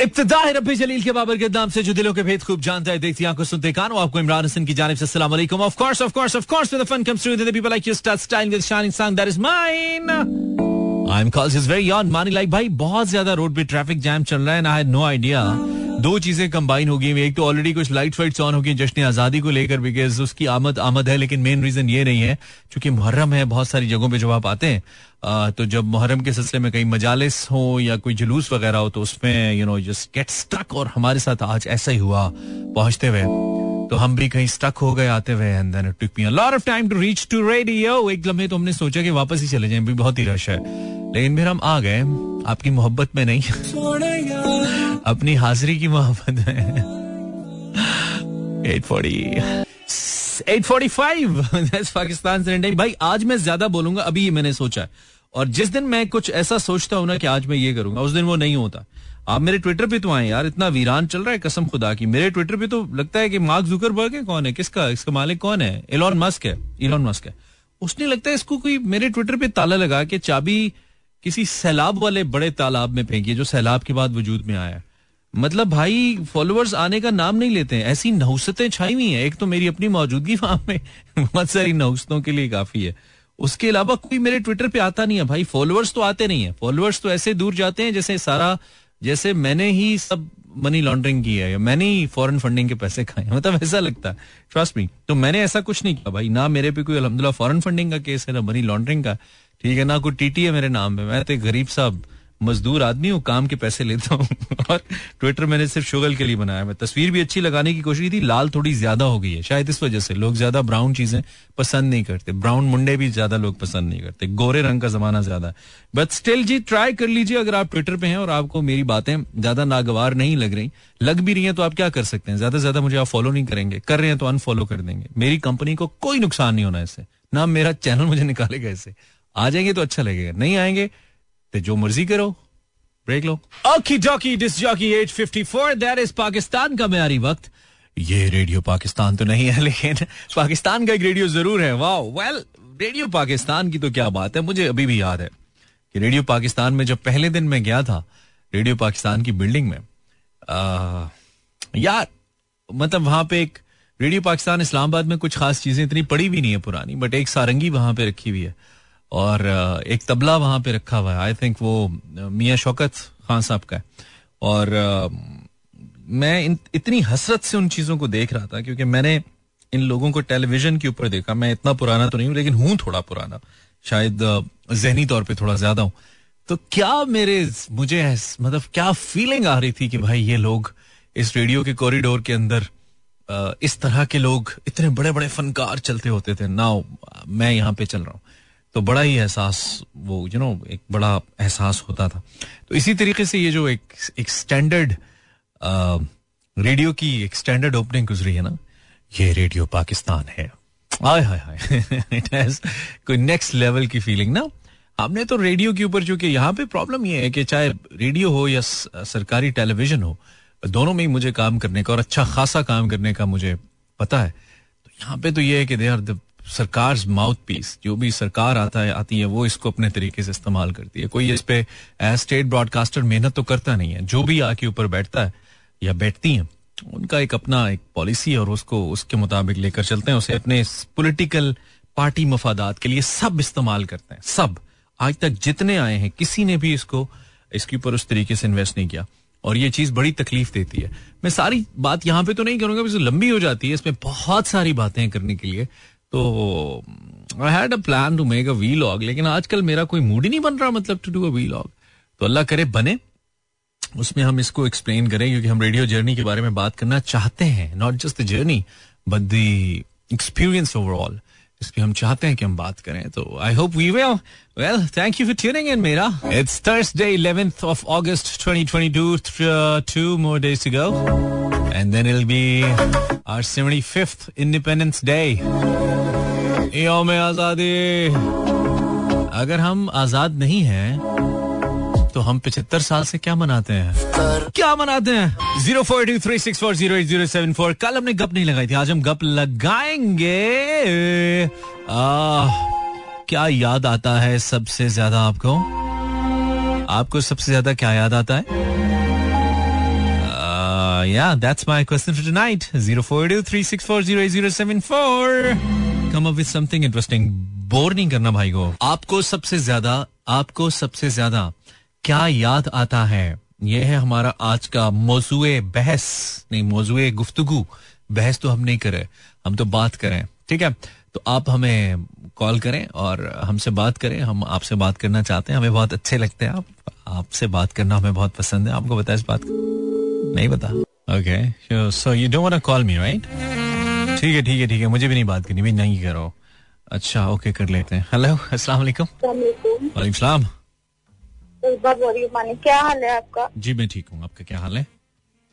इब्तदा है रबी जलील के बाबर के नाम से, जो दिलों के भेद खूब जानता है, देखती आँखों सुनते कानों। आपको इमरान हसन की जानब से अस्सलाम वालेकुम। Of course of course of course with the fun comes the people like you start style with shining song that is mine I am calls is very on money like भाई, बहुत ज़्यादा रोड पे traffic jam चल रहा है I know idea दो चीज़ें combine हो गई एक तो ऑलरेडी कुछ लाइट फाइट्स ऑन हो गई जश्न आज़ादी को लेकर बिकॉज़ उसकी आमद आमद है, लेकिन मेन रीजन ये नहीं है। चूँकि मुहर्रम है, बहुत सारी जगहों पे जब आप आते हैं तो जब मुहर्रम के सिलसिले में कहीं मजालिस हो या कोई जुलूस वगैरह हो तो उसमें you know just get stuck और हमारे साथ आज ऐसा ही हुआ, पहुँचते हुए। तो हम भी कहीं स्टक हो गए, आते हुए and then it took me a lot of time to reach to radio एक लम्हे तो हमने सोचा कि वापस ही चले जाएँ भी बहुत ही रश है। लेकिन फिर हम आ गए, आपकी मोहब्बत में नहीं। अपनी हाजिरी की मोहब्बत में। 840 845 पाकिस्तान भाई, आज मैं ज़्यादा बोलूँगा, अभी मैंने सोचा है। और जिस दिन मैं कुछ ऐसा सोचता हूँ ना कि आज मैं ये करूँगा, उस दिन वो नहीं होता। आप मेरे ट्विटर पे तो आए यार, इतना वीरान चल रहा है कसम खुदा की। मेरे ट्विटर पे तो लगता है कि मार्क जुकरबर्ग है कौन है? किसका? इसका मालिक कौन है? इलॉन मस्क है। इलॉन मस्क है। उसने लगता है इसको कोई मेरे ट्विटर पे ताला लगा के चाबी किसी सैलाब वाले बड़े तालाब में फेंकी जो सैलाब के बाद वजूद में आया मतलब भाई फॉलोअर्स आने का नाम नहीं लेते हैं। ऐसी नहुसतें छाई हुई हैं। एक तो मेरी अपनी मौजूदगी वहाँ में बहुत सारी नहुसतों के लिए काफ़ी है। उसके अलावा कोई मेरे ट्विटर पे आता नहीं है। भाई फॉलोअर्स तो आते नहीं है। फॉलोअर्स तो ऐसे दूर जाते हैं जैसे सारा जैसे मैंने ही सब मनी लॉन्ड्रिंग की है मैंने ही फॉरेन फंडिंग के पैसे खाए मतलब ऐसा लगता है। ट्रस्ट मी तो मैंने ऐसा कुछ नहीं किया भाई, ना मेरे पे कोई अलहमदुल्ला फॉरेन फंडिंग का केस है, ना मनी लॉन्ड्रिंग का। ठीक है, ना कोई टीटी है मेरे नाम पे, मैं तो गरीब साहब मजदूर आदमी हूँ, काम के पैसे लेता हूँ। और ट्विटर मैंने सिर्फ़ शुगल के लिए बनाया। मैं तस्वीर भी अच्छी लगाने की कोशिश की थी, लाल थोड़ी ज़्यादा हो गई है। शायद इस वजह से लोग ज़्यादा ब्राउन चीज़ें पसंद नहीं करते। ब्राउन मुंडे भी ज़्यादा लोग पसंद नहीं करते। गोरे रंग का जमाना ज़्यादा बट स्टिल जी ट्राई कर लीजिए अगर आप ट्विटर पे हैं और आपको मेरी बातें ज़्यादा नागवार नहीं लग रही। लग भी रही है तो आप क्या कर सकते हैं? ज़्यादा से ज़्यादा मुझे आप फॉलो नहीं करेंगे। कर रहे हैं तो अनफॉलो कर देंगे। मेरी कंपनी को कोई नुकसान नहीं होना इससे। ना मेरा चैनल मुझे निकालेगा इससे। आ जाएँगे तो अच्छा लगेगा। नहीं आएँगे तो जो मर्ज़ी करो। Break low okey dokey disc jockey as 54 that is Pakistan का म्यारी वक्त। ये रेडियो पाकिस्तान तो नहीं है लेकिन पाकिस्तान का एक रेडियो ज़रूर है। वाह वेल रेडियो पाकिस्तान की तो क्या बात है? मुझे अभी भी याद है कि रेडियो पाकिस्तान में जब पहले दिन मैं गया था रेडियो पाकिस्तान की बिल्डिंग में आ, यार मतलब वहाँ पे एक रेडियो पाकिस्तान इस्लामाबाद में कुछ खास चीज़ें इतनी पड़ी भी नहीं है पुरानी बट एक सारंगी वहाँ पे रखी हुई है। और एक तबला वहाँ पे रखा हुआ है। आई थिंक वो मियाँ शौकत खान साहब का है। और मैं इतनी हसरत से उन चीज़ों को देख रहा था क्योंकि मैंने इन लोगों को टेलीविज़न के ऊपर देखा। मैं इतना पुराना तो नहीं हूँ, लेकिन हूँ थोड़ा पुराना। शायद जहनी तौर पे थोड़ा ज़्यादा हूँ। तो क्या मेरे मुझे मतलब क्या फीलिंग आ रही थी कि भाई ये लोग इस रेडियो के कॉरिडोर के अंदर इस तरह के लोग इतने बड़े बड़े फनकार चलते होते थे। ना मैं यहाँ पे चल रहा हूँ। तो बड़ा ही एहसास वो यू you नो know, एक बड़ा एहसास होता था। तो इसी तरीके से ये जो एक एक स्टैंडर्ड रेडियो की एक स्टैंडर्ड ओपनिंग गुजरी है ना ये रेडियो पाकिस्तान है। आय हाय हाय। इट हैज़ कोई नेक्स्ट लेवल की फीलिंग ना। हमने तो रेडियो के ऊपर चूँकि यहाँ पे प्रॉब्लम ये है कि चाहे रेडियो हो या सरकारी टेलीविज़न हो दोनों में ही मुझे काम करने का और अच्छा खासा काम करने का मुझे पता है। तो यहाँ पे तो ये है कि दे आर द सरकार माउथ पीस जो भी सरकार आता है, आती है, वो इसको अपने तरीके से इस्तेमाल करती है। कोई इस पे एज स्टेट ब्रॉडकास्टर मेहनत तो करता नहीं है। जो भी आके ऊपर बैठता है या बैठती हैं, उनका एक अपना एक पॉलिसी है और उसको, उसके मुताबिक लेकर चलते हैं। उसे अपने पॉलिटिकल पार्टी मफादात के लिए सब इस्तेमाल करते हैं। सब। आज तक जितने आए हैं, किसी ने भी इसको, इसके ऊपर उस तरीके से इन्वेस्ट नहीं किया। और ये चीज़ बड़ी तकलीफ़ देती है। मैं सारी बात यहाँ पे तो नहीं करूँगा लंबी हो जाती है, इसमें बहुत सारी बातें करने के लिए। तो I had a plan to make a vlog लेकिन आजकल मेरा कोई मूड ही नहीं बन रहा मतलब to do a vlog तो अल्लाह करे बने, उसमें हम इसको एक्सप्लेन करें, क्योंकि हम रेडियो जर्नी के बारे में बात करना चाहते हैं not just the journey but the experience overall इसलिए हम चाहते हैं कि हम बात करें तो I hope we will well thank you for tuning in मेरा it's Thursday 11th of August 2022 two more days to go and then it will be our 75th independence day योम आज़ादी अगर हम आज़ाद नहीं हैं तो हम पिछहत्तर साल से क्या मनाते हैं? क्या मनाते हैं? Zero four two three six four zero zero seven four. कल हमने गप नहीं लगाई थी आज हम गप लगाएँगे। आ, क्या याद आता है सबसे ज़्यादा आपको? आपको सबसे ज़्यादा क्या याद आता है? या that's my question for tonight 0423640807 come up with something interesting bore नहीं करना भाई को। आपको सबसे ज़्यादा आपको सबसे ज़्यादा। क्या याद आता है? ये है हमारा आज का मौजूए बहस नहीं मौजूए गुफ्तगु। बहस तो हम नहीं करें हम तो बात करें ठीक है? तो आप हमें कॉल करें और हमसे बात करें। हम आपसे बात करना चाहते हैं हमें बहुत अच्छे लगते हैं आप। आपसे बात करना हमें बहुत पसंद है। आपको बता इस बात नहीं बता okay so you don't want call me right ठीक है ठीक है ठीक है। मुझे भी नहीं बात करनी भाई नहीं करो। अच्छा ओके okay, कर लेते हैं। हेलो अस्सलाम वालेकुम। वालेकुम सलाम। क्या हाल है आपका? जी मैं ठीक हूँ। आपका क्या हाल है?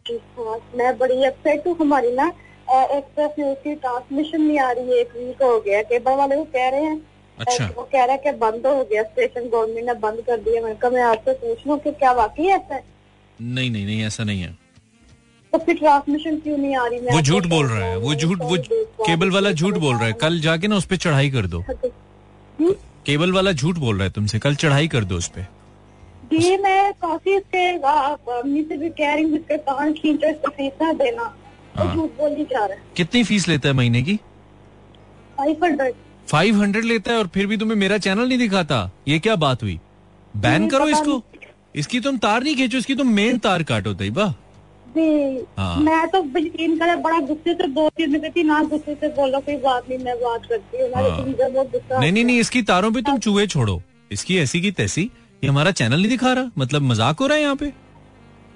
हाँ, मैं बड़ी अपसेट हूँ हमारी ना। एक्सप्रेस न्यूज़ की ट्रांसमिशन नहीं आ रही है एक वीक हो गया। केबल वाले को कह रहे हैं अच्छा। वो कह रहा है कि बंद हो गया स्टेशन गवर्नमेंट ने बंद कर दिया। मैंने कहा मैं आपसे पूछ लूँ कि क्या वाकई ऐसा है? नहीं नहीं नहीं ऐसा नहीं है। तो फिर ट्रांसमिशन क्यों नहीं आ रही? मैं वो झूठ बोल रहा है। वो झूठ वो केबल वाला झूठ बोल रहा है। कल जाके ना उस पर चढ़ाई कर दो। हम्म? केबल वाला झूठ बोल रहा है तुमसे। कल चढ़ाई कर दो उस पर जी मैं काफ़ी इसके अम्मी से भी कह रही हूँ इसके कान खींचो इसको फ़ीस ना देना। हाँ। झूठ बोल ही जा रहा है। कितनी फ़ीस लेता है महीने की? फाइव हंड्रेड फाइव हंड्रेड लेता है और फिर भी तुम्हें मेरा चैनल नहीं दिखाता? ये क्या बात हुई? बैन करो इसको। इसकी तुम तार नहीं खींचो इसकी तुम मेन तार काटो तैयबा हाँ। मैं तो यकीन करे बड़ा गुस्से से तीन मिनट थी ना गुस्से से बोलो कोई बात नहीं मैं बात करती हूँ। हाँ। नहीं नहीं नहीं इसकी तारों पे तुम चूहे छोड़ो। इसकी ऐसी की तैसी। ये हमारा चैनल नहीं दिखा रहा? मतलब मज़ाक हो रहा है यहाँ पे?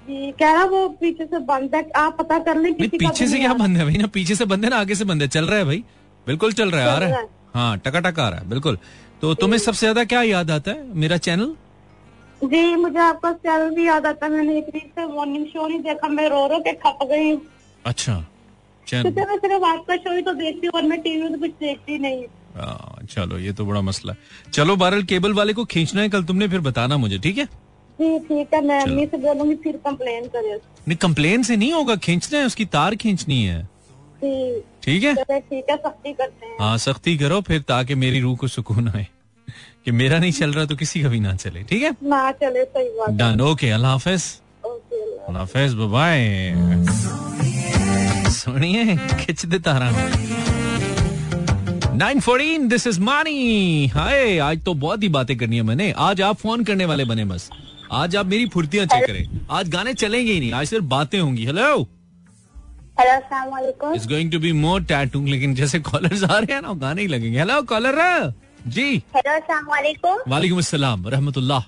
जी कह रहा वो पीछे से बंद है। आप पता कर लें किसी पीछे तो से क्या बंद है भाई? ना पीछे से बंद है ना आगे से बंद है। चल रहा है भाई। बिल्कुल चल रहा है आ रहा है। है। टका टका आ रहा है बिल्कुल। तो तुम्हें सबसे ज़्यादा क्या याद आता है? मेरा चैनल जी मुझे आपका चैनल भी याद आता है। मैंने वीक से मॉर्निंग शो नहीं देखा। मैं रो रो के खप गई अच्छा। चैनल क्योंकि मैं सिर्फ़ आपका शो ही तो देखती हूँ और मैं टीवी में तो कुछ देखती नहीं चलो ये तो बड़ा मसला है। चलो बारल केबल वाले को खींचना है कल तुमने फिर बताना मुझे ठीक है? ठीक है मैं अम्मी से बोलूँगी फिर कंप्लेन करे नहीं कंप्लेन से नहीं होगा खींचना है उसकी तार खींचनी है। ठीक है? ठीक है सख्ती करते हैं। हाँ सख्ती करो फिर ताकि मेरी रूह को सुकून आए। कि मेरा नहीं चल रहा तो किसी का भी ना चले ठीक है? ना चले सही बात डन ओके अल्लाह हाफिज अल्लाह हाफिज बाय सुनिए खिंच दे तारा। 914 दिस इज़ मानी हाय आज तो बहुत ही बातें करनी है मैंने। आज आप फ़ोन करने वाले बने बस। आज आप मेरी फुर्तियाँ चेक करें। आज गाने चलेंगे ही नहीं। आज सिर्फ़ बातें होंगी। Hello hello it's going to be more tattoo लेकिन जैसे कॉलर्स आ रहे हैं ना गाने ही लगेंगे। हेलो कॉलर जी। हेलो वालेकुम वालेकुम अस्सलाम रहमतुल्लाह।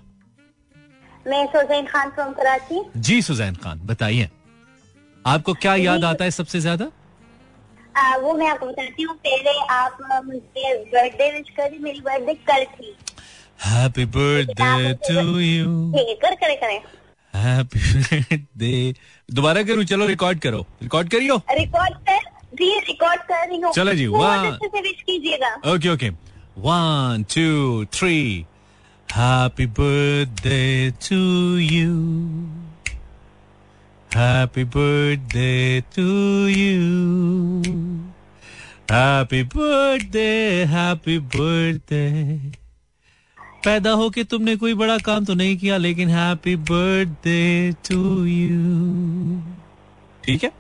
मैं Suzanne Khan from Karachi. Ji Suzanne Khan बताइए। आपको क्या याद आता है सबसे ज़्यादा? आ, वो मैं आपको बताती हूँ पहले आप मुझे बर्थडे विश करी मेरी बर्थडे कल थी। हैप्पी बर्थडे टू यू कर करे करे। हैप्पी बर्थडे दोबारा करूँ? चलो रिकॉर्ड करो। रिकॉर्ड करियो? रिकॉर्ड कर जी रिकॉर्ड कर रही हूँ। चलो जी। से विश कीजिएगा। Okay okay one two three happy birthday to you happy birthday to you happy birthday happy birthday पैदा होके तुमने कोई बड़ा काम तो नहीं किया, लेकिन हैप्पी बर्थडे टू यू ठीक है?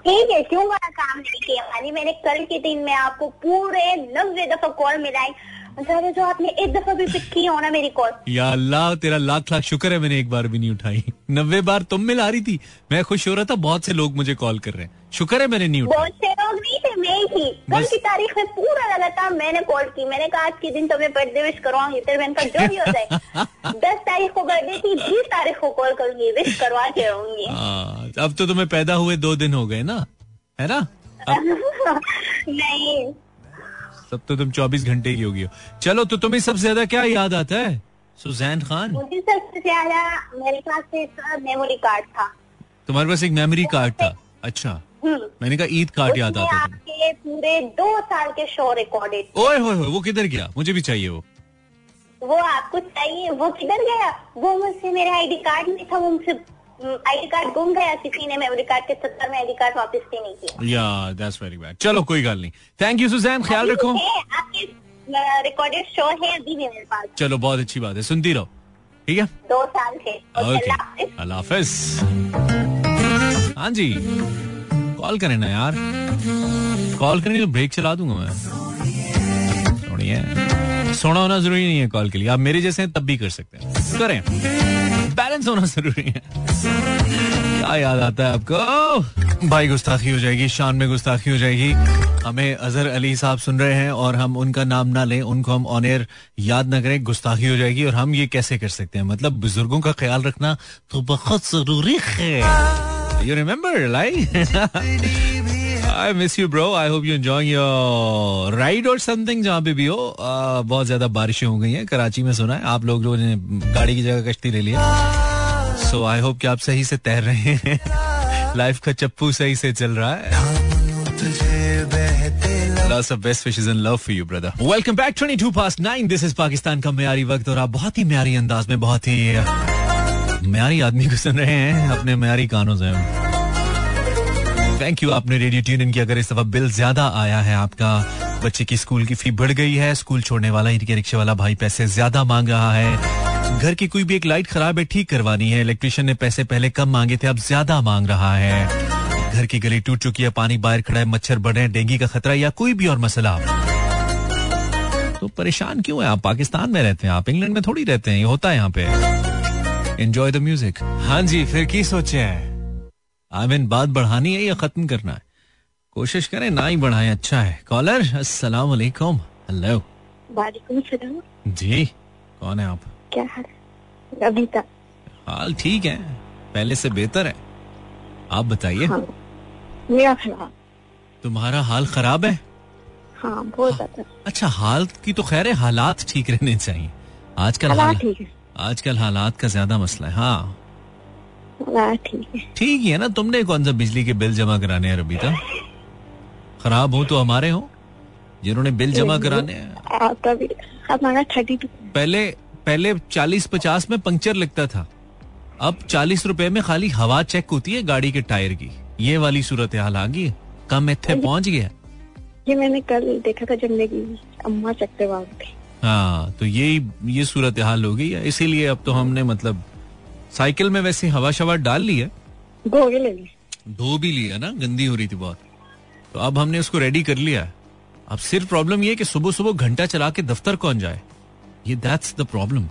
ठीक है, क्यों बड़ा काम नहीं किया? मैंने कल के दिन में आपको पूरे नब्बे दफ़ा कॉल मिलाई जो आपने एक दफ़ा भी पिक की हो ना मेरी कॉल। या अल्लाह तेरा लाख लाख शुक्र है मैंने एक बार भी नहीं उठाई। नब्बे बार तुम मिला रही थी। मैं खुश हो रहा था बहुत से लोग मुझे कॉल कर रहे हैं। शुक्र है मैंने नहीं उठाई। बहुत से लोग नहीं थे मैं ही कल की तारीख में पूरा लगातार मैंने कॉल की। मैंने कहा आज के दिन तुम्हें बर्थडे विश करवाऊँगी तेरे बहन का जो भी हो जाए। दस तारीख को बर्थडे थी बीस तारीख को कॉल करूँगी विश करवा के रहूँगी। अब तो तुम्हें पैदा हुए दो दिन हो गए ना? है ना? नहीं। तब तो तुम चौबीस घंटे की होगी। हो चलो तो तुम्हें सबसे ज़्यादा क्या याद आता है? सुजैन खान? मुझे सबसे ज़्यादा मेरे पास एक मेमोरी कार्ड था। तुम्हारे पास एक मेमोरी कार्ड था? अच्छा। हम्म। मैंने कहा ईद कार्ड याद आता था। पूरे दो साल के शो रिकॉर्डेड ओए होए वो किधर गया? मुझे भी चाहिए वो। वो आपको चाहिए वो किधर गया? वो मुझसे मेरे आईडी कार्ड नहीं था वो मुझसे आईडी कार्ड गुम गया किसी ने मेमोरी कार्ड के चक्कर में आईडी कार्ड वापस भी नहीं किया। या दैट्स वेरी बैड चलो कोई गल नहीं। थैंक यू सुजैन ख्याल रखो। आपके रिकॉर्डेड शो है अभी भी मेरे पास। चलो बहुत अच्छी बात है। सुनती रहो। ठीक है? दो साल से ओके अल्लाह हाफिज। हाँ जी। कॉल करें ना यार। कॉल करें तो ब्रेक चला दूँगा मैं। सुनिए सोना होना ज़रूरी नहीं है कॉल के लिए। आप मेरे जैसे हैं, तब भी कर सकते हैं। करें। बैलेंस होना ज़रूरी है। क्या याद आता है आपको? भाई गुस्ताखी हो जाएगी, शान में गुस्ताखी हो जाएगी। हमें अजहर अली साहब सुन रहे हैं और हम उनका नाम ना लें, उनको हम ऑन एयर याद ना करें, गुस्ताखी हो जाएगी और हम ये कैसे कर सकते हैं? मतलब बुज़ुर्गों का ख्याल रखना तो बहुत ज़रूरी है। You remember like I miss you bro I hope you enjoying your ride और समथिंग जहाँ पे भी हो। बहुत ज़्यादा बारिशें हो गई हैं। कराची में सुना है। आप लोग लोगों ने गाड़ी की जगह कश्ती ले लिया सो आई होप कि आप सही से तैर रहे हैं। लाइफ का चप्पू सही से चल रहा है। Lots of best wishes and love for you, brother. Welcome back, 22 past 9. This is Pakistan का म्यारी वक्त और आप बहुत ही म्यारी अंदाज में बहुत ही म्यारी आदमी को सुन रहे हैं। अपने म्यारी कानों से। थैंक यू आपने रेडियो ट्यून इन की अगर इस दफ़ा बिल ज़्यादा आया है आपका, बच्चे की स्कूल की फ़ी बढ़ गई है स्कूल छोड़ने वाला ही रिक्शे वाला भाई पैसे ज़्यादा मांग रहा है। घर की कोई भी एक लाइट खराब है, ठीक करवानी है। इलेक्ट्रिशियन ने पैसे पहले कम मांगे थे, अब ज़्यादा मांग रहा है। घर की गली टूट चुकी है, पानी बाहर खड़ा है, मच्छर बढ़े हैं, डेंगू का खतरा या कोई भी और मसला। तो परेशान क्यों है आप? पाकिस्तान में रहते हैं आप, इंग्लैंड में थोड़ी रहते हैं, ये होता है यहाँ पे। एंजॉय द म्यूज़िक हाँ जी, फिर की सोचे है? आई मीन बात बढ़ानी है या खत्म करना है? कोशिश करें ना ही बढ़ाएँ अच्छा है। कॉलर अस्सलाम वालेकुम हेलो वालेकुम सलाम। जी कौन है आप? क्या हाल अबीता हाल ठीक है। पहले से बेहतर है। आप बताइए। हाँ। मेरा खराब। तुम्हारा हाल खराब है? हाँ बहुत ज़्यादा। अच्छा हाल की तो खैर है हालात ठीक रहने चाहिए। आजकल हाल हालात आजकल हालात का ज़्यादा मसला है। हाँ। ठीक है। ठीक है ना तुमने कौन सा बिजली के बिल जमा कराने हैं रबीता? खराब हो तो हमारे हो जिन्होंने बिल जमा कराने हैं। आपका भी हमारा थर्टी टू पहले पहले चालीस पचास में पंक्चर लगता था। अब चालीस रुपए में खाली हवा चेक होती है गाड़ी के टायर की। ये वाली सूरत हाल आ गई कम इतने पहुँच गया। ये मैंने कल देखा था जब मेरी अम्मा चक्कर हाँ तो यही ये ये सूरत हाल हो गई है। इसीलिए अब तो हमने मतलब साइकिल में वैसे हवा शवा डाल ली है? धो भी लिया ना? गंदी हो रही थी बहुत। तो अब हमने उसको रेडी कर लिया है। अब सिर्फ़ प्रॉब्लम ये है कि सुबह सुबह घंटा चला के दफ्तर कौन जाए? ये दैट्स द प्रॉब्लम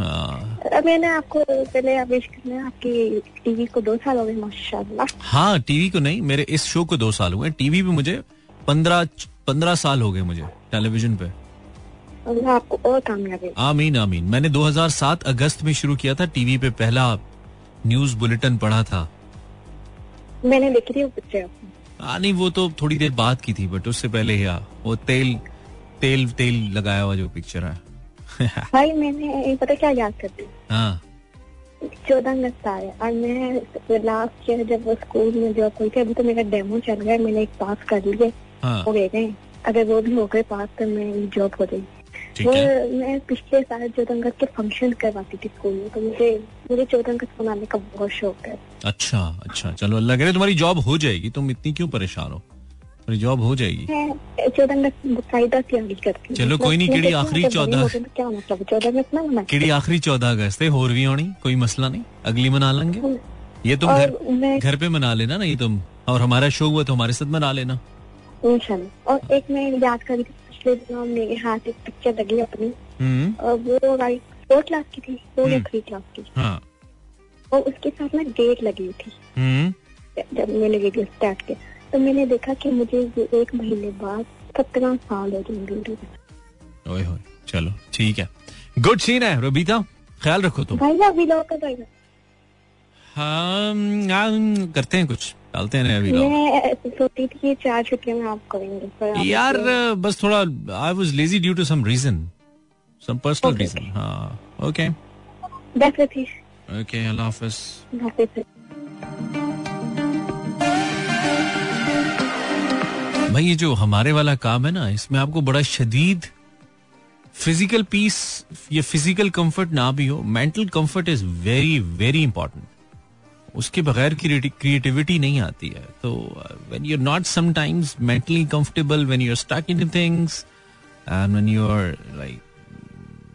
हाँ। मैंने आपको पहले आपकी टीवी को दो साल हो गए माशाल्लाह। हाँ टीवी को नहीं मेरे इस शो को दो साल हुए टीवी भी मुझे पंद्रह पंद्रह साल हो गए मुझे टेलीविज़न पे। अल्लाह आपको और कामयाबी आमीन आमीन। मैंने 2007 अगस्त में शुरू किया था टीवी पे पहला न्यूज़ बुलेटिन पढ़ा था। मैंने देखी थी वो पिक्चर हाँ नहीं वो तो थोड़ी देर बाद की थी बट उससे पहले ही वो तेल तेल तेल लगाया हुआ जो पिक्चर है। भाई मैंने पता क्या याद करती हाँ? चौदह अगस्त आ रहा है और मैं लास्ट ईयर जब वो स्कूल में जॉब करी थी अभी तो मेरा डेमो चल गया मैंने एक पास कर लिए हाँ। हो गए अगर वो भी हो गए पास तो मेरी जॉब हो गई ठीक है। मैं पिछले साल चौदह अगस्त के फ़ंक्शन करवाती थी स्कूल में तो मुझे मुझे चौदह अगस्त मनाने का बहुत शौक है। अच्छा अच्छा। चलो अल्लाह करे तुम्हारी जॉब हो जाएगी। तुम इतनी क्यों परेशान हो? तुम्हारी जॉब हो जाएगी। चलो, कोई नहीं, केड़ी आखिरी चौदह- तो क्या मतलब चौदह अगस्त ना आखिरी चौदह अगस्त है होर भी होनी कोई मसला नहीं। अगली मना लेंगे। ये तुम घर घर पे मना लेना ना ये तुम। और हमारा शो हुआ तो हमारे साथ मना लेना। और एक मैं याद करी थी पिछले दिनों मेरे हाथ एक पिक्चर लगी अपनी। हम्म। वो फोर क्लास की थी फोर या। थ्री क्लास की। हाँ। और उसके साथ में डेट लगी थी। हम्म। जब मैंने वीडियो स्टार्ट किया तो मैंने देखा कि मुझे एक महीने बाद सत्रह साल हो जाएँगे चलो ठीक है। गुड सीन है रबीता ख्याल रखो तुम। भाई हम करते हैं कुछ। डालते हैं वीडियो मैं सोची थी कि चार छुट्टियों में आप करेंगे यार बस थोड़ा I was lazy due to some reason some personal reason हाँ ओके ओके अल्लाह हाफिज भाई ये जो हमारे वाला काम है ना इसमें आपको बड़ा शदीद फ़िज़िकल पीस या फ़िज़िकल कंफर्ट ना भी हो mental comfort is very very important उसके बगैर क्रिएटिविटी नहीं आती है। तो when you are not sometimes mentally comfortable when you are stuck in things and when you are like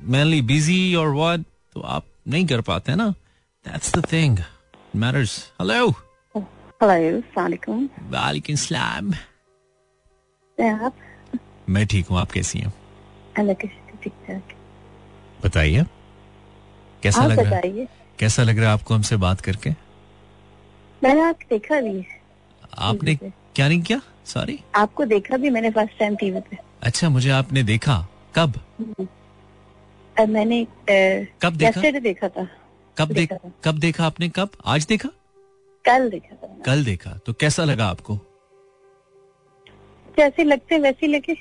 mainly busy और व्हाट तो आप नहीं कर पाते ना। That's the thing matters hello hello सलाम वालेकुम सलाम आप? मैं ठीक हूँ आप कैसी हैं? बताइए। कैसा लग रहा है? कैसा लग रहा है आपको हमसे बात करके? मैंने आपको देखा भी आपने। क्या नहीं किया? सॉरी आपको देखा भी मैंने फ़र्स्ट टाइम टीवी पे। अच्छा मुझे आपने देखा। कब? और मैंने कब देखा? देखा था। कब देखा था। कब देखा आपने? कब? आज देखा? कल देखा था कल देखा। तो कैसा लगा आपको? जैसे लगते वैसे लगे।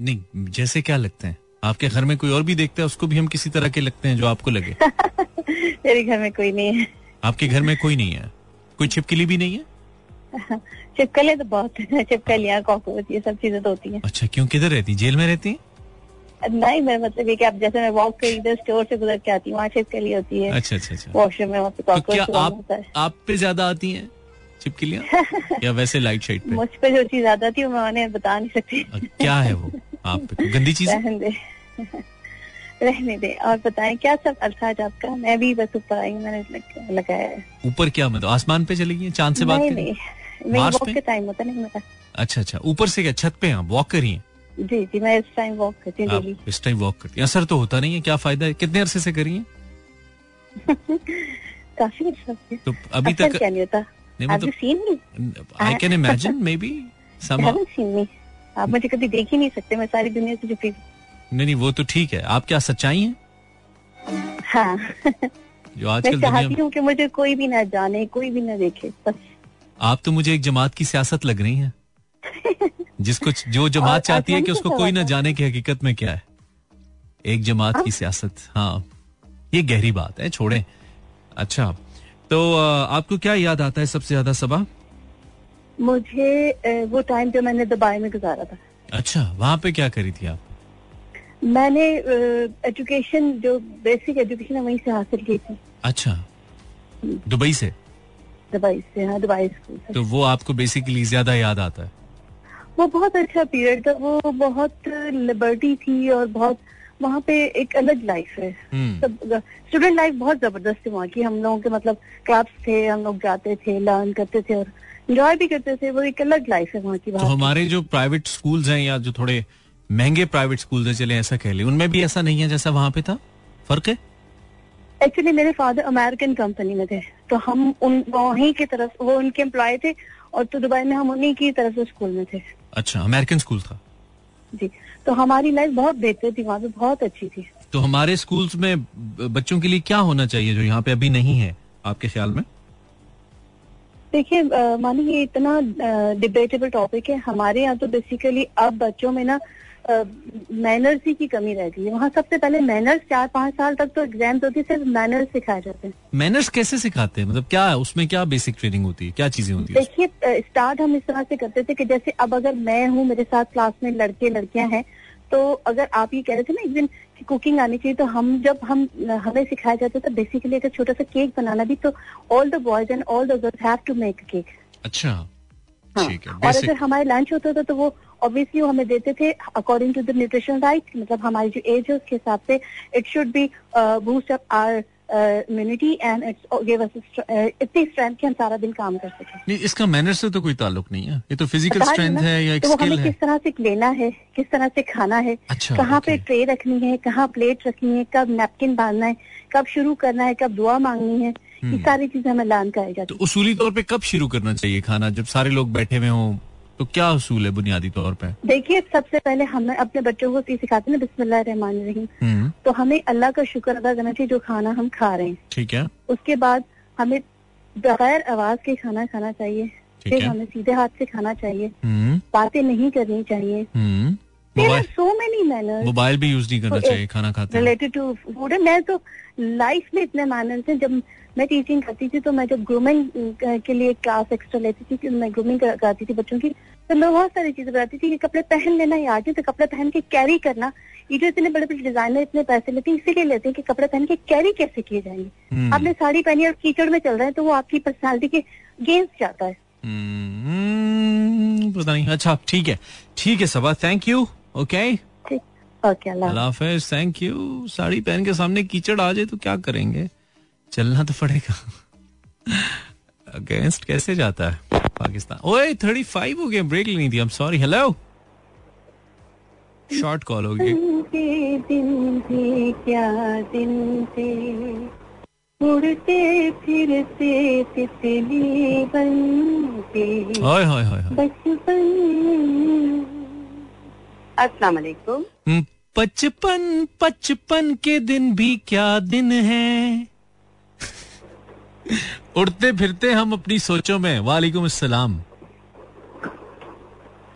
नहीं जैसे क्या लगते हैं? आपके घर में कोई और भी देखता है उसको भी हम किसी तरह के लगते हैं जो आपको लगे। मेरे घर में कोई नहीं है। आपके घर में कोई नहीं है? कोई छिपकली भी नहीं है? चिपकले तो बहुत है चिपकलियाँ कॉकरोच ये सब चीज़ें तो होती हैं। अच्छा क्यों किधर रहती जेल में रहती हैं? नहीं मेरा मतलब ये कि अब जैसे मैं वॉक करी इधर स्टोर से गुजर के आती हूँ वहाँ छिपकली होती है। अच्छा अच्छा अच्छा। वॉशरूम में वहाँ पे तो कॉकरोच आप आप पे ज़्यादा आती है छिपकलियाँ? या वैसे लाइट शाइट पे? मुझ पे जो चीज़ आता थी वो मैं उन्हें बता नहीं सकती। क्या है वो आप पे? गंदी चीज़? है? रहने दे। और बताएँ क्या सब अर्थात आपका? मैं भी बस ऊपर आई हूँ, मैंने लग- लगाया है। ऊपर क्या मतलब? आसमान पे चली गई? चाँद से बात नहीं नहीं। वॉक? का टाइम होता नहीं मेरा। अच्छा अच्छा। ऊपर से क्या? छत पे हैं वॉक करी हैं? जी जी मैं इस टाइम वॉक करती हूँ इस टाइम वॉक करती हैं। असर तो होता नहीं है क्या फ़ायदा है? कितने अरसे से करी हैं? काफ़ी अच्छा तो अभी तक क्या नहीं होता? I can imagine maybe. आप मुझे कभी देख ही नहीं सकते मैं सारी दुनिया से हूँ। नहीं नहीं वो तो ठीक है। आप क्या सच्चाई हैं? हाँ। जो मैं आजकल चाहती हूँ कि मुझे कोई भी ना जाने कोई भी ना देखे बस। आप तो मुझे एक जमात की सियासत लग रही हैं। जिसको जो जमात चाहती है कि उसको कोई ना जाने की हकीकत में क्या है? एक जमात की सियासत हाँ। ये गहरी बात है छोड़े। अच्छा तो आपको क्या याद आता है सबसे ज़्यादा सबा? मुझे वो टाइम जो मैंने दुबई में गुजारा था। अच्छा वहाँ पे क्या करी थी आप? मैंने एजुकेशन जो बेसिक एजुकेशन है वहीं से हासिल की थी। अच्छा। दुबई से? दुबई से हाँ दुबई स्कूल से। तो वो आपको बेसिकली ज़्यादा याद आता है? वो बहुत अच्छा पीरियड था। वो बहुत लिबर्टी थी और बहुत वहाँ पे एक अलग लाइफ है। हम्म। स्टूडेंट लाइफ बहुत ज़बरदस्त थी वहाँ की हम लोगों के मतलब क्लब्स थे हम लोग जाते थे लर्न करते थे और इंजॉय भी करते थे। वो एक अलग लाइफ है वहाँ की तो हमारे जो प्राइवेट स्कूल्स हैं या जो थोड़े महँगे प्राइवेट स्कूल्स हैं चले ऐसा कह ले उनमें भी ऐसा नहीं है जैसा वहाँ पे था? फ़र्क है? एक्चुअली मेरे फादर अमेरिकन कंपनी में थे। तो हम उन वहीं की तरफ़ वो उनके एम्प्लॉय थे और तो दुबई में हम उन्हीं की तरफ़ से स्कूल में थे। अच्छा अमेरिकन स्कूल था? जी। तो हमारी लाइफ बहुत बेहतर थी वहाँ पे बहुत अच्छी थी। तो हमारे स्कूल्स में बच्चों के लिए क्या होना चाहिए जो यहाँ पे अभी नहीं है आपके ख्याल में? देखिए मानी ये इतना डिबेटेबल टॉपिक है। हमारे यहाँ तो बेसिकली अब बच्चों में ना मैनर्स ही की कमी रह गई है। वहाँ सबसे पहले मैनर्स चार पाँच साल तक तो एग्ज़ाम्स होती है सिर्फ़ मैनर्स सिखाए जाते हैं। मैनर्स कैसे सिखाते हैं? मतलब क्या है? उसमें क्या बेसिक ट्रेनिंग होती है? क्या चीज़ें होती है देखिए स्टार्ट हम इस तरह से करते थे कि जैसे अब अगर मैं हूँ मेरे साथ क्लास में लड़के लड़कियाँ हैं तो अगर आप ये कह रहे थे ना एक दिन कि कुकिंग आनी चाहिए तो हम जब हम हमें सिखाया जाता था बेसिकली अगर छोटा सा केक बनाना भी तो all the boys and all the girls have to make cake अच्छा। ठीक है और अगर हमारे लंच होता था तो वो ऑब्वियसली वो हमें देते थे according to the nutrition right मतलब हमारी जो एज है उसके हिसाब से it should be boost up our immunity and it's give us इतनी स्ट्रेंथ कि हम सारा दिन काम कर सकें। नहीं इसका मैनर से तो कोई ताल्लुक नहीं है। ये तो फ़िज़िकल स्ट्रेंथ है या एक तो वो स्किल हमें है? किस तरह से लेना है किस तरह से खाना है अच्छा, कहाँ पे ट्रे रखनी है कहाँ प्लेट रखनी है कब नैपकिन बांधना है कब शुरू करना है कब दुआ मांगनी है। ये सारी चीज़ें हमें लर्न कराई जाती तो उसूली तौर पे कब शुरू करना चाहिए खाना? जब सारे लोग बैठे हुए हों तो क्या उसूल है बुनियादी तौर पे? देखिए सबसे पहले हमें अपने बच्चों को सिखाते हैं बिस्मिल्लाह रहमान रहीम। हम्म। तो हमें अल्लाह का शुक्र अदा करना चाहिए जो खाना हम खा रहे हैं। ठीक है। उसके बाद हमें बगैर आवाज़ के खाना खाना चाहिए। फिर हमें सीधे हाथ से खाना चाहिए। हम्म। बातें नहीं करनी चाहिए। मैनर्स। मोबाइल भी यूज़ नहीं करना तो चाहिए खाना खाते रिलेटेड टू फ़ूड मैं तो लाइफ में इतने मैनर्स हैं जब मैं टीचिंग करती थी तो मैं जब ग्रूमिंग के लिए क्लास एक्स्ट्रा लेती थी कि मैं ग्रूमिंग कराती थी बच्चों की तो मैं बहुत सारी चीज़ें बताती थी कि कपड़े पहन लेना ही आज तो कपड़े पहन के कैरी करना। ये जो इतने बड़े बड़े डिज़ाइनर इतने पैसे लेते हैं इसीलिए लेते हैं कि कपड़े पहन के कैरी कैसे किए जाएँगे? हम्म। आपने साड़ी पहनी और कीचड़ में चल रहे हैं तो वो आपकी पर्सनैलिटी के गेंस्ट जाता है। हम्म, पता नहीं। अच्छा ठीक है। ठीक है Saba thank you okay okay अल्लाह हाफिज थैंक यू साड़ी पहन के सामने कीचड़ आ जाए तो क्या करेंगे? चलना तो पड़ेगा। अगेंस्ट कैसे जाता है पाकिस्तान? ओए थर्टी फाइव हो गया ब्रेक लेनी थी। I am sorry hello short call हो गई। दिन थे क्या दिन थे? उड़ते फिरते तितली बन बचपन अस्सलाम वालेकुम हम्म, पचपन पचपन के दिन भी क्या दिन है? उड़ते फिरते हम अपनी सोचों में वालेकुम अस्सलाम।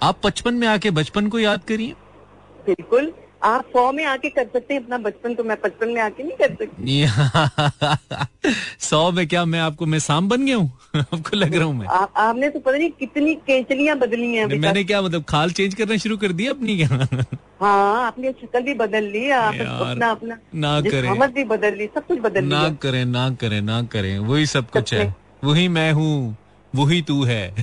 आप पचपन में आके बचपन को याद करिए। बिल्कुल। आप सौ में आके कर सकते हैं अपना बचपन तो मैं पचपन में आके नहीं कर सकती। सौ में क्या मैं आपको मैं शाम बन गया हूँ? आपको लग रहा हूँ मैं। आ, आपने तो पता नहीं कितनी केचलियाँ बदली हैं मैंने क्या मतलब खाल चेंज करना शुरू कर दिया अपनी क्या? हाँ आपने शक्ल भी बदल ली आप अपना अपना ना करें। भी बदल ली सब कुछ बदल ना करें ना करें ना करें वही सब कुछ है। वही मैं हूँ वही तू है।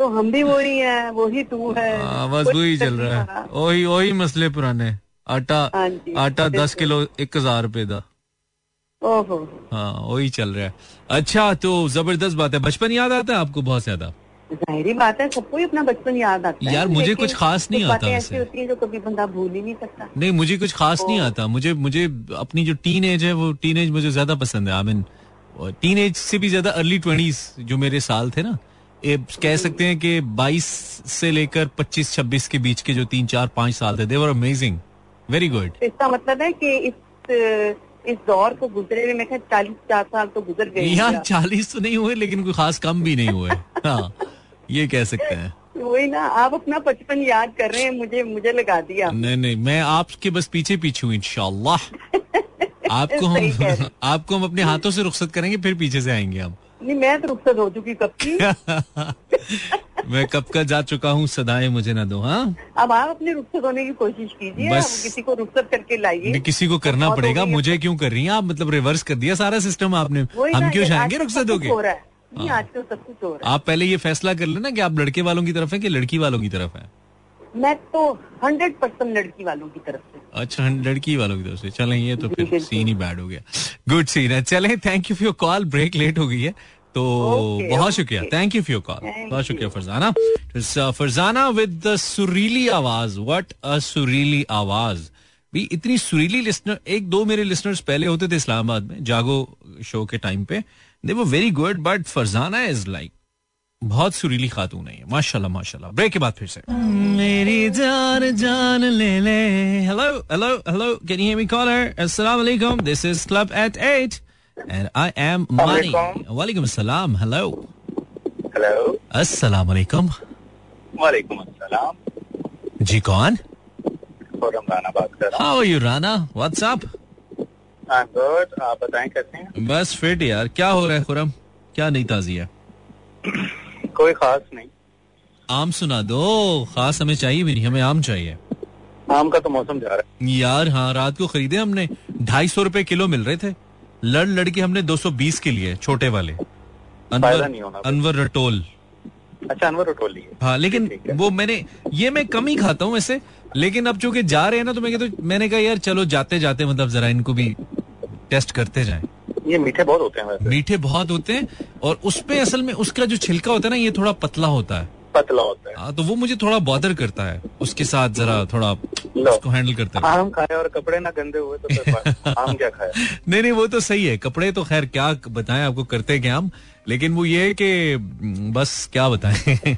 तो हम भी वही हैं वही तू है। हाँ, बस वही चल रहा। है। वही वही मसले पुराने। आटा हाँ आटा दस किलो एक हज़ार रुपए का ओहो। हाँ वही चल रहा है। अच्छा तो ज़बरदस्त बात है। बचपन याद आता है आपको बहुत ज़्यादा? ज़ाहिर बात है सबको ही अपना बचपन याद आता है। यार, मुझे कुछ खास नहीं आता ऐसी होती हैं जो कभी बंदा भूल ही नहीं सकता। नहीं मुझे कुछ खास नहीं आता। मुझे मुझे अपनी जो टीन एज है वो टीन एज मुझे ज़्यादा पसंद है आई मीन टीन एज से भी ज़्यादा अर्ली ट्वेंटीज जो मेरे साल थे ना कह सकते हैं कि 22 से लेकर 25 26 के बीच के जो तीन चार पाँच साल थे देवर अमेजिंग वेरी गुड इसका मतलब है कि इस इस दौर को गुजरे हुए मैं चालीस चार साल तो गुजर गए यार चालीस तो नहीं हुए लेकिन कोई खास कम भी नहीं हुए। हाँ ये कह सकते हैं। वही ना आप अपना बचपन याद कर रहे हैं मुझे मुझे लगा दिया। नहीं नहीं मैं आपके बस पीछे पीछे हूँ इंशाल्लाह। आपको हम आपको हम अपने हाथों से रुखसत करेंगे फिर पीछे से आएँगे हम। नहीं मैं तो रुखसत हो चुकी कब की? मैं कब का जा चुका हूँ सदाएँ मुझे ना दो हाँ? अब आप अपनी रुखसत होने की कोशिश कीजिए बस- किसी को रुखसत करके लाइए। किसी को करना पड़ेगा मुझे क्यों कर रही हैं आप? मतलब रिवर्स कर दिया सारा सिस्टम आपने। हम क्यों चाहेंगे आजकल सब हो कुछ हो रहा है। नहीं आजकल सब कुछ हो रहा आप पहले ये फैसला कर लेना कि आप लड़के वालों की तरफ़ है कि लड़की वालों की तरफ़ है है? मैं तो हंड्रेड परसेंट लड़की वालों की तरफ़ से। अच्छा लड़की वालों की तरफ़ से। चलें ये तो फिर सीन ही बैड हो गया। गुड सीन है। चलें thank you for your call break late हो गई है। तो Okay, बहुत okay. शुक्रिया thank you for your call बहुत शुक्रिया Farzana. Uh, Farzana with the सुरीली आवाज़। व्हाट अ सुरीली आवाज़। भी इतनी सुरीली लिसनर एक दो मेरे लिसनर्स पहले होते थे इस्लामाबाद में जागो शो के टाइम पे। दे वो very good but Farzana is like बहुत सुरीली खातून है माशाल्लाह माशाल्लाह। ब्रेक के बाद फिर से। मेरी जान जान ले ले। Hello hello hello can you hear me caller अस्सलाम वालेकुम this is club at 8 and I am Mani वालेकुम अस्सलाम हेलो हेलो अस्सलाम वालेकुम वालेकुम अस्सलाम जी कौन? राना बात कर रहा how are you Rana? What's up I am good आप बताएँ कैसे हैं? बस फिट यार। क्या हो रहा है खुरम? क्या नई ताजी है? कोई खास नहीं। आम सुना दो खास हमें चाहिए भी नहीं हमें आम चाहिए। आम का तो मौसम जा रहा है। यार हाँ रात को खरीदे हमने ढाई सौ रुपए किलो मिल रहे थे। लड़ लड़ के हमने 220 के लिए छोटे वाले। अनवर अनवर रटोल। अच्छा अनवर रटोल हाँ लेकिन ठीक वो मैंने ये मैं कम ही खाता हूँ वैसे लेकिन अब चूँकि जा रहे हैं ना तो मैं हूँ- मैंने कहा यार चलो जाते जाते मतलब जरा इनको भी टेस्ट करते जाएँ। ये मीठे बहुत होते हैं वैसे। मीठे बहुत होते हैं और उसपे असल में उसका जो छिलका होता है ना ये थोड़ा पतला होता है। पतला होता है। हाँ तो वो मुझे थोड़ा बॉदर करता है। उसके साथ जरा थोड़ा। उसको हैंडल करते रहो। आम खाए और कपड़े ना गंदे हुए तो आम क्या खाया नहीं नहीं वो तो सही है। कपड़े तो खैर क्या बताएँ आपको करते क्या हम लेकिन वो ये है कि हम्म, बस क्या बताएँ।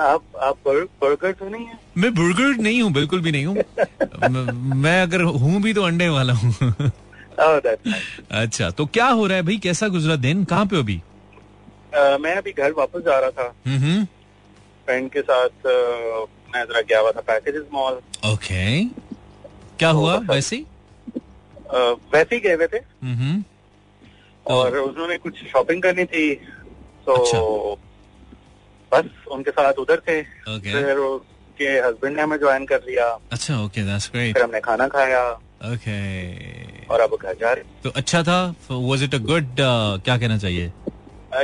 आप आप बर्गर, बर्गर तो नहीं है? मैं बुर्गर नहीं हूँ बिल्कुल भी नहीं हूँ। मैं अगर हूँ भी तो अंडे वाला हूँ. अच्छा तो क्या हो रहा है भाई? कैसा गुजरा दिन? कहाँ पे अभी? अ, मैं अभी घर वापस जा रहा था। हम्म फ्रेंड के साथ मैं जरा गया हुआ था पैकेजेस मॉल ओके क्या हुआ वैसे? ही वैसे ही गए हुए थे। हम्म और उन्होंने कुछ शॉपिंग करनी थी। तो। बस उनके साथ उधर थे। फिर उसके हस्बैंड ने हमें ज्वाइन कर लिया। अच्छा ओके दैट्स ग्रेट फिर हमने खाना खाया। ओके और अब घर जा रहे तो अच्छा था? वाज इट अ गुड क्या कहना चाहिए?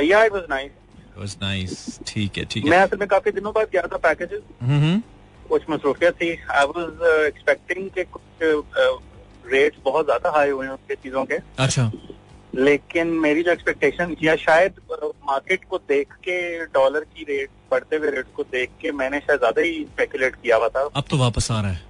या it was nice was nice ठीक है ठीक मैं असल में काफ़ी दिनों बाद गया था पैकेजेस हम्म कुछ मसरूफियत थी। आई वाज एक्सपेक्टिंग के कुछ रेट्स बहुत ज़्यादा हाई हुए हैं उनके चीज़ों के। अच्छा। लेकिन मेरी जो एक्सपेक्टेशन या शायद मार्केट को देख के डॉलर की रेट बढ़ते हुए रेट को देख के मैंने शायद ज़्यादा ही स्पेकुलेट किया हुआ था। अब तो वापस आ रहा है।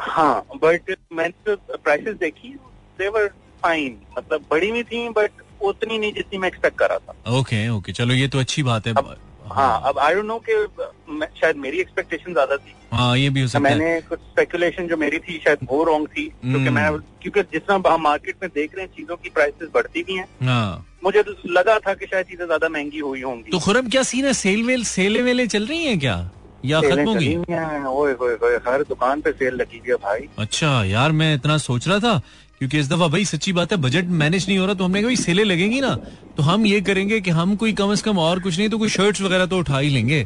हाँ बट मैंने जो प्राइसेस देखी देवर फाइन मतलब बड़ी हुई थी बट उतनी नहीं जितनी मैं एक्सपेक्ट कर रहा था। ओके ओके चलो ये तो अच्छी बात है। अब हाँ अब आई डोंट नो कि शायद मेरी एक्सपेक्टेशन ज़्यादा थी। हाँ ये भी हो सकता है। मैंने कुछ स्पेकुलेशन जो मेरी थी शायद वो रॉन्ग थी। क्योंकि हम्म। मैं क्योंकि जितना हम मार्केट में देख रहे हैं चीज़ों की प्राइसेस बढ़ती भी हैं। हाँ। मुझे तो लगा था कि शायद चीज़ें ज़्यादा महँगी हुई होंगी। तो खुरम क्या सीन है? सेल वेल सेले वेले चल रही हैं क्या? या खत्म हो गई? हैं, हर दुकान पे सेल लगी हुई है भाई। अच्छा यार मैं इतना सोच रहा था क्योंकि इस दफ़ा भाई सच्ची बात है बजट मैनेज नहीं हो रहा तो हमने कहा सेले लगेंगी ना। तो हम ये करेंगे कि हम कोई कम से कम और कुछ नहीं तो कोई शर्ट्स वगैरह तो उठा ही लेंगे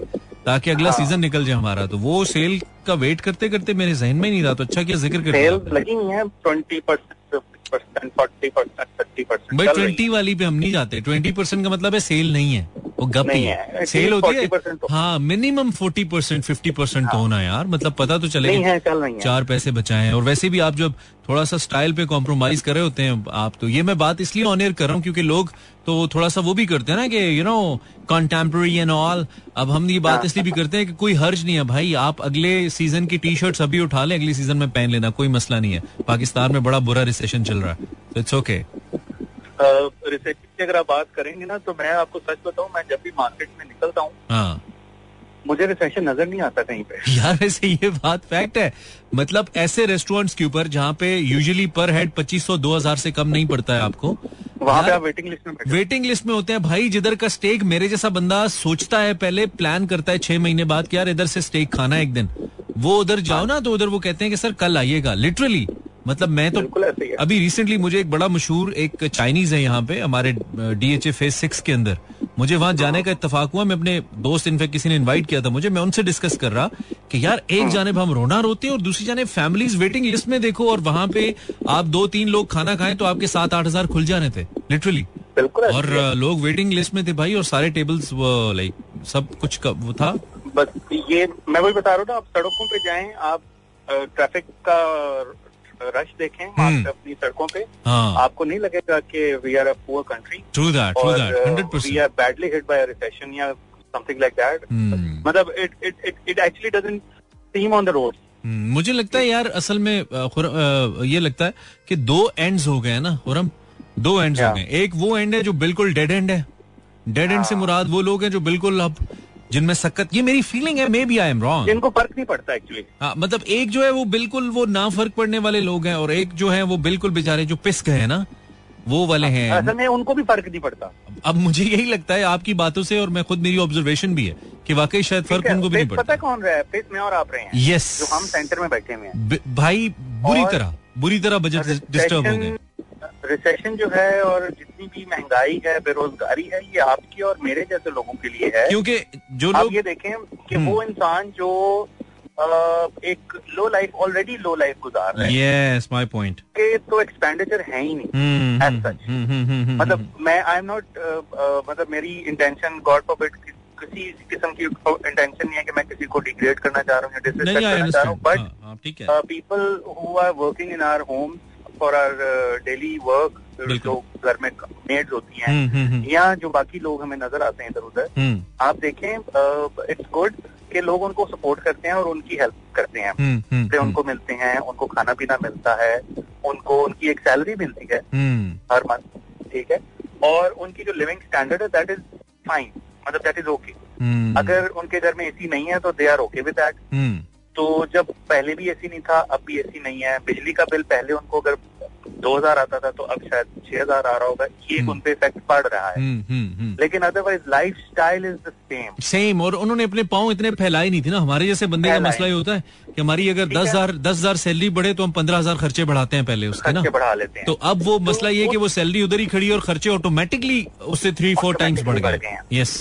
ताकि अगला हाँ। सीज़न निकल जाए हमारा। तो वो सेल का वेट करते करते मेरे जहन में नहीं रहा तो अच्छा क्या ज़िक्र कर सेल लगी है twenty percent percent forty percent thirty percent भाई ट्वेंटी वाली पे हम नहीं जाते। ट्वेंटी परसेंट का मतलब है सेल नहीं है। वो गप ही नहीं है। है, सेल होती है। 40% तो। हाँ minimum forty percent fifty percent तो होना यार। मतलब पता तो नहीं चलेगा है है। चार पैसे बचाए और वैसे भी आप जब थोड़ा सा स्टाइल पे कॉम्प्रोमाइज कर रहे होते हैं आप तो ये मैं बात इसलिए ऑनियर कर रहा हूँ क्योंकि लोग तो थोड़ा सा वो भी करते हैं ना कि you know contemporary and all अब हम ये बात इसलिए भी करते हैं कि कोई हर्ज नहीं है। भाई आप अगले सीज़न की टी शर्ट अभी उठा लें अगले सीज़न में पहन लेना कोई मसला नहीं है। पाकिस्तान में बड़ा बुरा रिसेशन चल रहा है। इट्स ओके रिसेप्शन की अगर आप बात करेंगे ना तो मैं आपको सच बताऊँ मैं जब भी मार्केट में निकलता हूँ हाँ। मुझे रिसेप्शन नज़र नहीं आता कहीं पे। यार वैसे ये बात फैक्ट है। मतलब ऐसे रेस्टोरेंट्स के ऊपर जहाँ पे यूजुअली पर हेड पच्चीस सौ दो हज़ार से कम नहीं पड़ता है आपको। वहाँ पे आप वेटिंग लिस्ट में वेटिंग लिस्ट में होते हैं। भाई जिधर का स्टेक मेरे जैसा बंदा सोचता है पहले प्लान करता है छह महीने बाद कि यार इधर से स्टेक खाना है एक दिन। वो उधर जाओ ना तो उधर वो कहते हैं कि सर कल आइएगा। लिटरली मतलब मैं तो ही है। अभी रिसेंटली मुझे एक बड़ा मशहूर एक चाइनीज़ है यहाँ पे हमारे डीएचए फ़ेज़ सिक्स के अंदर। मुझे वहाँ जाने का इतफाक हुआ मैं अपने दोस्त इनफेक्ट किसी ने इनवाइट किया था मुझे मैं उनसे डिस्कस कर रहा कि यार एक जाने हम रोना रोते हैं और दूसरी जाने फैमिलीज़ वेटिंग लिस्ट में देखो और वहाँ पे आप दो तीन लोग खाना खाएँ तो आपके सात आठ हज़ार खुल जाने थे लिटरली बिल्कुल और ही है। अ, लोग वेटिंग लिस्ट में थे भाई और सारे टेबल्स लाइक सब कुछ वो था बस ये मैं वही बता रहा हूँ ना आप सड़कों पे जाएँ आप ट्रैफ़िक का रश देखें हम्म। अपनी सड़कों पे हाँ आपको नहीं लगेगा कि we are a poor country true that true that hundred we are badly hit by recession या समथिंग लाइक दैट। मतलब it it it actually doesn't seem on the road मुझे लगता है यार असल में ये लगता है कि दो एंड्स हो गए हैं ना खुरम। दो एंड्स हो गए। एक वो एंड है जो बिल्कुल डेड एंड है। डेड एंड से मुराद वो लोग हैं जो बिल्कुल अब जिनमें सक्कत ये मेरी फीलिंग है maybe I am wrong जिनको फ़र्क नहीं पड़ता एक्चुअली हाँ मतलब एक जो है वो बिल्कुल वो ना फ़र्क पड़ने वाले लोग हैं और एक जो है वो बिल्कुल बेचारे जो पिस गए हैं ना। वो वाले हैं। असल में उनको भी फ़र्क नहीं पड़ता। अब मुझे यही लगता है आपकी बातों से और मैं खुद मेरी ऑब्जर्वेशन भी है कि वाकई शायद फ़र्क उनको भी नहीं फेस पता पड़ता। कौन रहा है? फेस में और आप रहे हैं यस जो हम सेंटर में बैठे हुए हैं। भाई बुरी तरह बुरी तरह बजट डिस्टर्ब हो गए। रिसेशन जो है और जितनी भी महँगाई है बेरोजगारी है ये आपकी और मेरे जैसे लोगों के लिए है। क्योंकि जो लोग ये देखें कि हम्म। वो इंसान जो एक low life already low life गुजार रहे हैं। यस माय पॉइंट के तो एक्सपेंडिचर है ही नहीं As such. मतलब मैं आई एम नॉट मतलब मेरी इंटेंशन गॉड फॉरबिड किसी किस्म की इंटेंशन नहीं है कि मैं किसी को डिग्रेड करना चाह रहा हूँ या डिसरिस्पेक्ट करना चाह रहा हूँ बट है people who. Are working in our home for our daily work जो घर में मेड्स होती हैं हम्म, हम्म, हम्म, या जो बाकी लोग हमें नज़र आते हैं इधर उधर हम्म, आप देखें इट्स गुड कि लोग उनको सपोर्ट करते हैं और उनकी हेल्प करते हैं। हम्म, हम्म, से उनको मिलते हैं उनको खाना पीना मिलता है उनको उनकी एक सैलरी मिलती है हम्म, हर मंथ ठीक है? और उनकी जो लिविंग स्टैंडर्ड है दैट इज़ फाइन मतलब दैट इज़ ओके हम्म, अगर उनके घर में एसी नहीं है तो they are okay with that hmm, तो जब पहले भी एसी नहीं था अब भी एसी नहीं है बिजली का बिल पहले उनको अगर दो हज़ार आता था तो अब शायद छह हज़ार आ रहा होगा। ये एक हम्म। उन पे इफ़ेक्ट पड़ रहा है। Hmm, hmm. लेकिन otherwise life style is the same same और उन्होंने अपने पाँव इतने फैलाए नहीं थे ना। हमारे जैसे बंदे का मसला ये होता है कि हमारी अगर दस हज़ार दस हज़ार सैलरी बढ़े तो हम पंद्रह हज़ार खर्चे बढ़ाते हैं पहले उसके ना? बढ़ा लेते हैं। तो अब वो मसला ये है कि वो- सैलरी उधर ही खड़ी और खर्चे ऑटोमेटिकली उससे थ्री फोर टाइम्स बढ़ गए। हैं। यस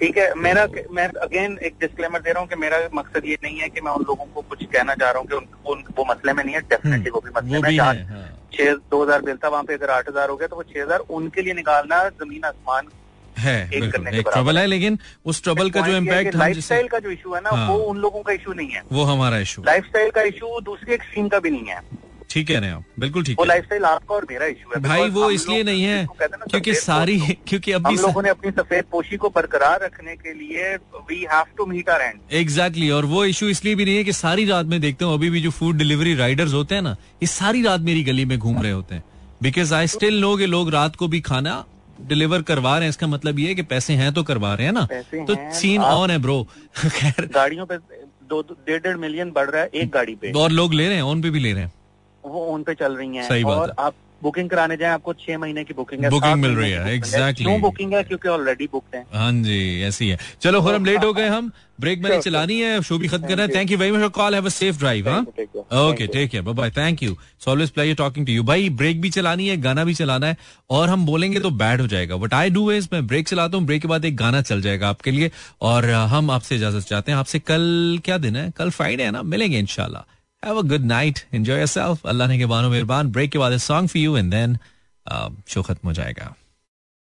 ठीक है मेरा मैं अगेन एक डिस्क्लेमर दे रहा हूँ कि मेरा मकसद ये नहीं है कि मैं उन लोगों को कुछ कहना चाह रहा हूँ कि उन, उन, वो मसले में नहीं है। डेफिनेटली वो भी मसले में। छह दो हज़ार मिलता था वहाँ पे अगर आठ हज़ार हो गया तो वो छह हज़ार उनके लिए निकालना ज़मीन आसमान है एक करने एक ट्रबल है। लेकिन उस ट्रबल का जो इम्पैक्ट लाइफ स्टाइल का जो इशू है ना हाँ। वो उन लोगों का इशू नहीं है। वो हमारा इशू लाइफ स्टाइल का इशू दूसरी एक्सट्रीम का भी नहीं है। ठीक कह रहे हैं आप। बिल्कुल ठीक वो है। लाइफस्टाइल आपका और मेरा इशू है। भाई वो इसलिए नहीं है क्योंकि सारी क्योंकि हम अभी लोगों ने अपनी सफ़ेद पोशी को बरकरार रखने के लिए we have to meet our and exactly और वो इशू इसलिए भी नहीं है कि सारी रात में देखता हूँ अभी भी जो फ़ूड डिलीवरी राइडर्स होते हैं ना ये सारी रात मेरी गली में घूम रहे होते हैं। बिकॉज़ आई स्टिल नो कि लोग रात को भी खाना डिलीवर करवा रहे हैं। इसका मतलब ये है कि पैसे हैं तो करवा रहे हैं ना। तो सीन ऑन है ब्रो खैर। गाड़ियों पे दो- डेढ़ डेढ़ मिलियन बढ़ रहा है एक गाड़ी पे। और लोग ले रहे हैं ऑन पे भी ले रहे हैं। वो ओन पे चल रही हैं सही बात और है। आप बुकिंग कराने जाए आपको छह महीने की बुकिंग है सात मिल रही है, exactly. क्यों बुकिंग है? क्योंकि ऑलरेडी बुकड है। हाँ जी ऐसी है। चलो हम लेट हो गए हम। ब्रेक मैंने चलानी है शो भी खत्म करना है। Thank you very much for call have a safe drive हाँ. Okay take care bye bye thank you so always player talking to you भाई ब्रेक भी चलानी है गाना भी चलाना है और हम बोलेंगे तो बैड हो जाएगा। बट आई डू इज़ मैं ब्रेक चलाता हूँ ब्रेक के बाद एक गाना चल जाएगा आपके लिए और uh, हम आपसे इजाज़त चाहते हैं। आपसे कल क्या दिन है? कल फ्राइडे है ना? मिलेंगे इनशाला have a good night enjoy yourself अल्लाह ने के बानो मेहरबान ब्रेक के बाद song for you and then show खत्म हो जाएगा